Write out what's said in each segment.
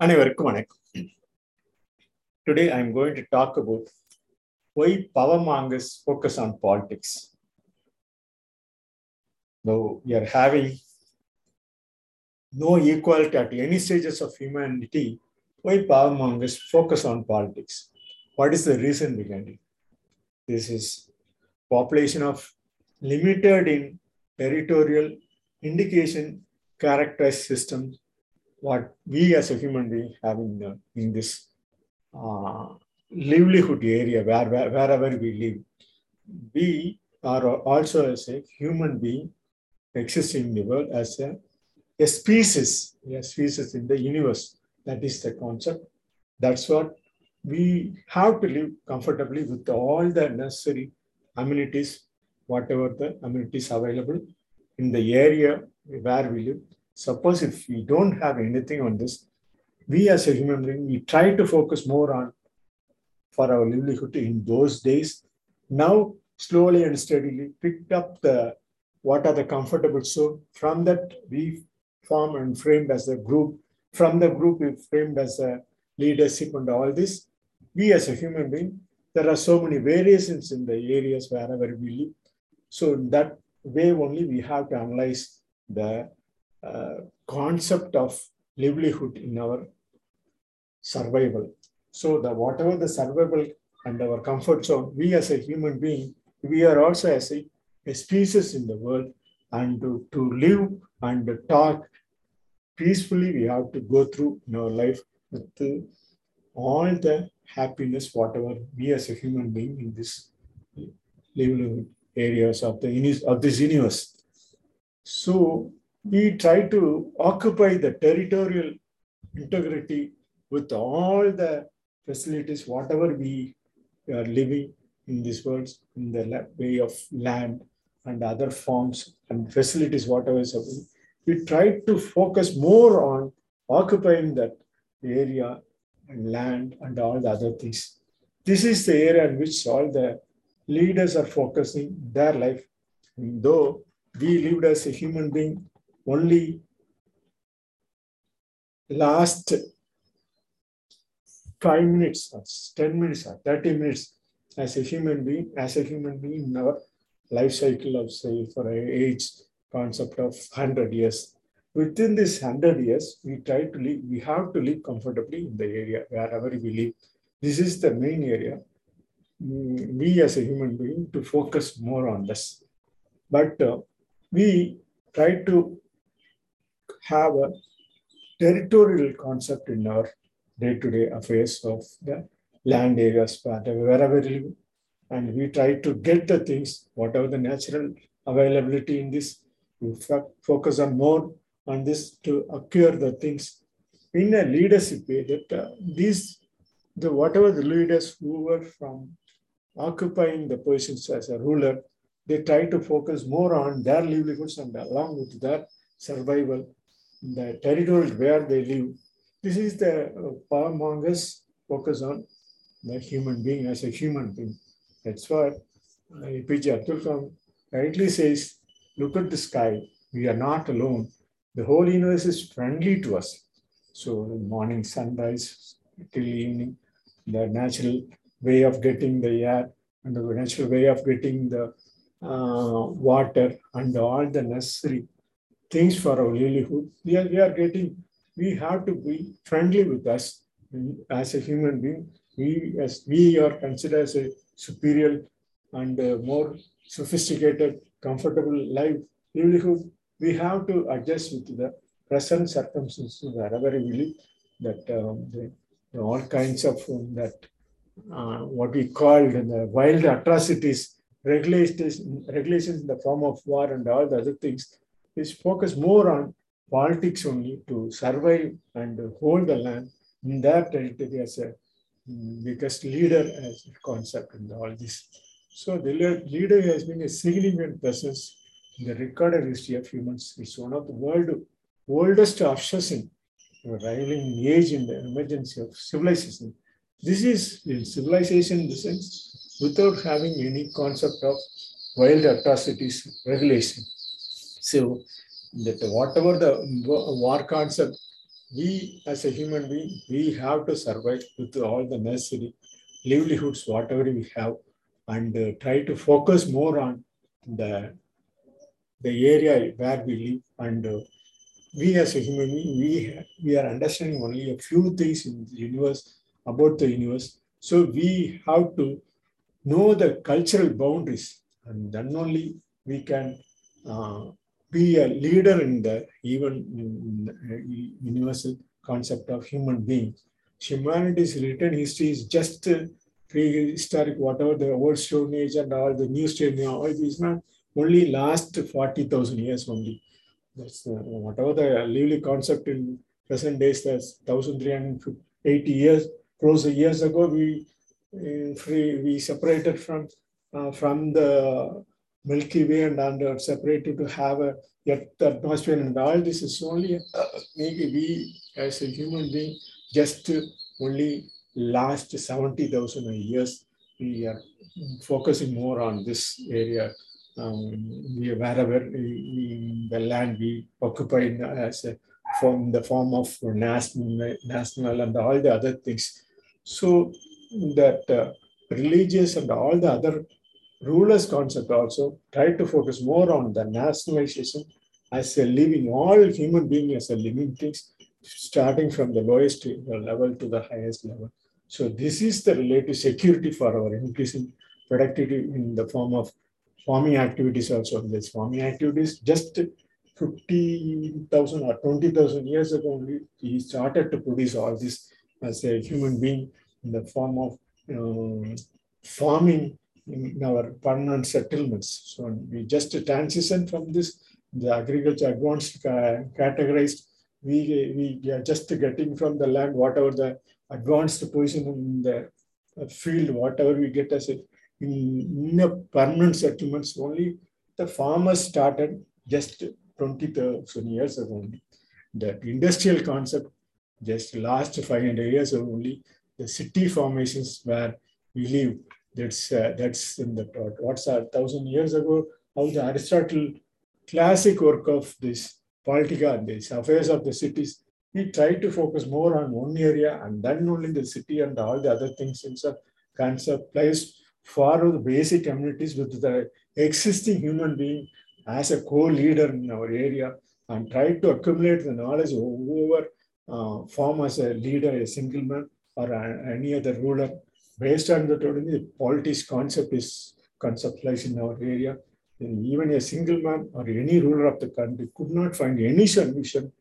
அனைவருக்கும் வணக்கம் today I am going to talk about why power mongers focus on politics Though we are having no equality at any stages of humanity, why power mongers focus on politics? What is the reason behind it? This is population of limited in territorial indication characterized systems what we as a human being have in, in this uh, livelihood area where, where, wherever we live. We are also as a human being existing in the world as a, a species, a species in the universe. That is the concept. That's what we have to live comfortably with all the necessary amenities, whatever the amenities available in the area where we live suppose if we don't have anything on this, we as a human being, we try to focus more on for our livelihood in those days. Now, slowly and steadily picked up the what are the comfortable so from that we form and framed as a group. From the group we framed as a leadership and all this. We as a human being, there are so many variations in the areas wherever we live. So in that way only we have to analyze the Uh, concept of livelihood in our survival. So the whatever the survival and our comfort zone, we as a human being, we are also as a, a species in the world, and to, to live and to talk peacefully, we have to go through in our life with the, all the happiness, whatever we as a human being in this livelihood areas of the of this universe. So we try to occupy the territorial integrity with all the facilities, whatever we are living in this world, in the way of land and other forms and facilities, whatever is. We try to focus more on occupying that area and land and all the other things. This is the area in which all the leaders are focusing their life. And though we lived as a human being only last five minutes, or 10 minutes, or 30 minutes as a human being, as a human being in our life cycle of, say, for an age concept of 100 years. Within this 100 years, we try to live, we have to live comfortably in the area wherever we live. This is the main area. We as a human being to focus more on this. But uh, we try to have a territorial concept in our day-to-day affairs of the land areas, wherever we live. And we try to get the things, whatever the natural availability in this, we focus on more on this to acquire the things in a leadership way that uh, these, the whatever the leaders who were from occupying the positions as a ruler, they try to focus more on their livelihoods and along with their survival the territory where they live. This is the uh, power mongers focus on the human being as a human being. That's why uh, APJ Abdul Kalam rightly says, look at the sky. We are not alone. The whole universe is friendly to us. So morning sunrise till evening, the natural way of getting the air and the natural way of getting the uh, water and all the necessary things for our livelihood. We are, we are getting, we have to be friendly with us as a human being. We as we are considered as a superior and uh, more sophisticated, comfortable life livelihood. We have to adjust with the present circumstances wherever we live. That um, the, the all kinds of um, that uh, what we called the wild atrocities, regulations, regulations in the form of war and all the other things is focus more on politics only to survive and hold the land in their territory as a mm, biggest leader as a concept in all this. So the leader has been a significant presence in the recorded history of humans. It's one of the world oldest obsession, rivaling age in the emergency of civilization. This is civilization in the sense without having any concept of wild atrocities regulation. So that whatever the war concept we as a human being, we have to survive with all the necessary livelihoods, whatever we have, and uh, try to focus more on the, the area where we live. And uh, we as a human being, we, we are understanding only a few things in the universe, about the universe. So we have to know the cultural boundaries, and then only we can uh, be a leader in the even universal concept of human being. Humanity's written history is just prehistoric, whatever the old Stone Age and all the new Stone all these not only last 40,000 years only. That's uh, whatever the lively concept in present days, that's 1,380 years, close years ago, we uh, free, we separated from uh, from the Milky Way and under separated to have a yet the atmosphere and all this is only uh, maybe we as a human being just only last 70,000 years we are focusing more on this area um, we, wherever in the land we occupy as a from the form of national, national and all the other things. So that uh, religious and all the other rulers concept also try to focus more on the nationalization as a living, all human beings as a living things, starting from the lowest level to the highest level. So this is the relative security for our increasing productivity in the form of farming activities also. This farming activities just 50,000 or 20,000 years ago only, he started to produce all this as a human being in the form of um, farming in our permanent settlements. So we just transition from this, the agriculture advanced categorized, we, we are just getting from the land whatever the advanced position in the field, whatever we get as a, in, in a permanent settlements, only the farmers started just 20,000 years ago only. The industrial concept just last 500 years ago only, the city formations where we live that's uh, that's in the what's a thousand years ago. How the Aristotle classic work of this politica these affairs of the cities. He tried to focus more on one area and then only the city and all the other things in some concept placed for the basic communities with the existing human being as a co-leader in our area and tried to accumulate the knowledge over uh, form as a leader, a single man or a, any other ruler based on the the politics concept is conceptualized in our area. Even a single man or any ruler of the country could not find any solution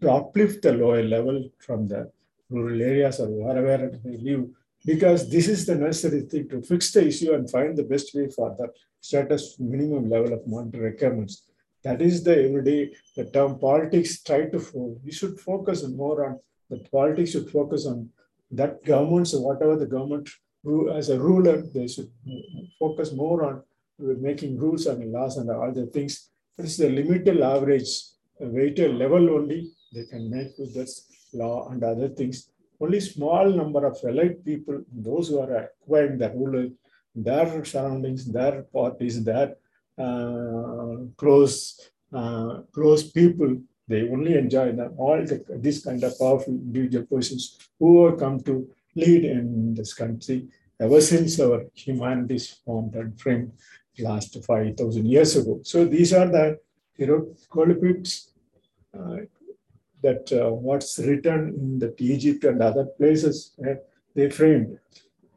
to uplift the lower level from the rural areas or wherever they live, because this is the necessary thing to fix the issue and find the best way for the status minimum level of monetary requirements. That is the everyday, the term politics try to, we should focus more on, the politics should focus on that governments, whatever the government as a ruler, they should focus more on making rules and laws and the things. It's the limited average weighted level only they can make with this law and other things. Only small number of elite people, those who are acquiring the ruler, their surroundings, their parties, their uh, close, uh, close people, they only enjoy them. All the, this kind of powerful individual persons who have come to lead in this country ever since our humanities formed and framed last 5,000 years ago. So these are the hieroglyphics uh, that uh, what's written in the Egypt and other places uh, they framed.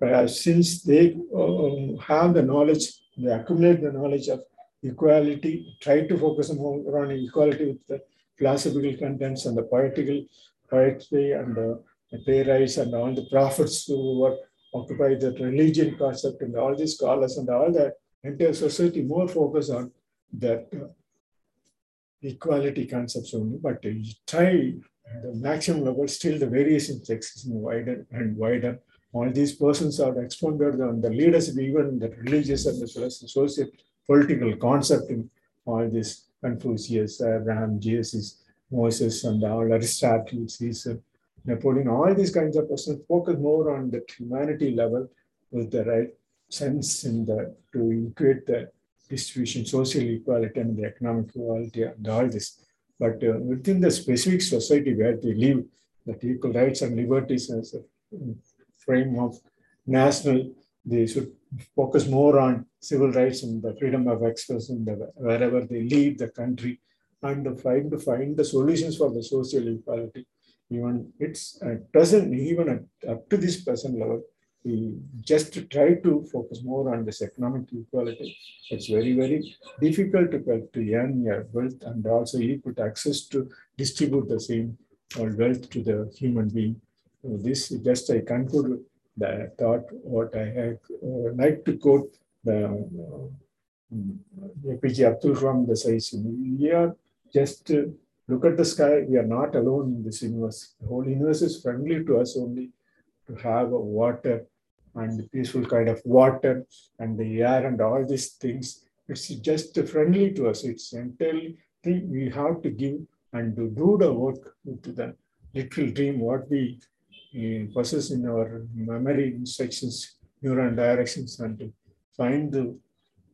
Uh, since they uh, have the knowledge, they accumulate the knowledge of equality, try to focus more on equality with the philosophical contents and the poetical poetry and the, the playwrights and all the prophets who were occupy the religion concept and all these scholars and all that entire society more focus on that uh, equality concepts only, but you try the maximum level, still the variation variations exist wider and wider. All these persons are expounded on the leaders, even the religious and as well as the social political concept in all this Confucius, uh, Abraham, Jesus, Moses, and all Aristotle, Caesar, uh, Napoleon, all these kinds of persons focus more on the humanity level with the right sense in the to equate the distribution, social equality, and the economic equality, and all this. but uh, within the specific society where they live, that equal rights and liberties as a mm, frame of national, they should focus more on civil rights and the freedom of expression wherever they leave the country and find to find the solutions for the social equality. Even it's uh, at present, even at, up to this present level, we just try to focus more on this economic equality. It's very, very difficult to, to earn your wealth and also equal access to distribute the same uh, wealth to the human being. So this just I conclude the thought what I had uh, like to quote the uh, APJ Abdul Kalam the says we are just uh, look at the sky. We are not alone in this universe. The whole universe is friendly to us only to have water and peaceful kind of water and the air and all these things. It's just friendly to us. It's entirely we have to give and to do the work to the little dream what we process in our memory instructions, neuron directions, and to find the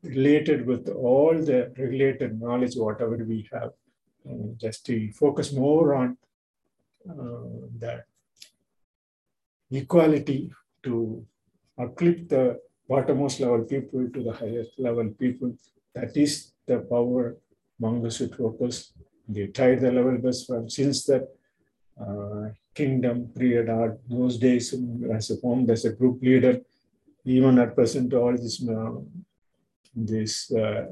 related with all the related knowledge, whatever we have, uh, just to focus more on uh, that equality to uplift the bottommost level people to the highest level people. That is the power mongers should focus. They tried the level best since that uh, kingdom or those days as a formed as a group leader, even at present, all this uh, this uh,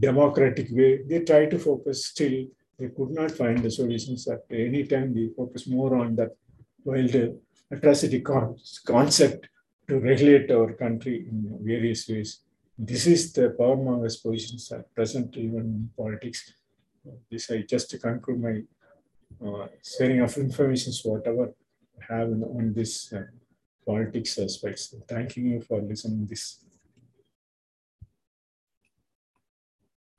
democratic way, they try to focus still. They could not find the solutions at any time. They focus more on that wild atrocity con concept to regulate our country in various ways. This is the power mongers positions at present, even in politics. This I just conclude my sharing of information, whatever have on this uh, politics aspects. thanking you for listening this.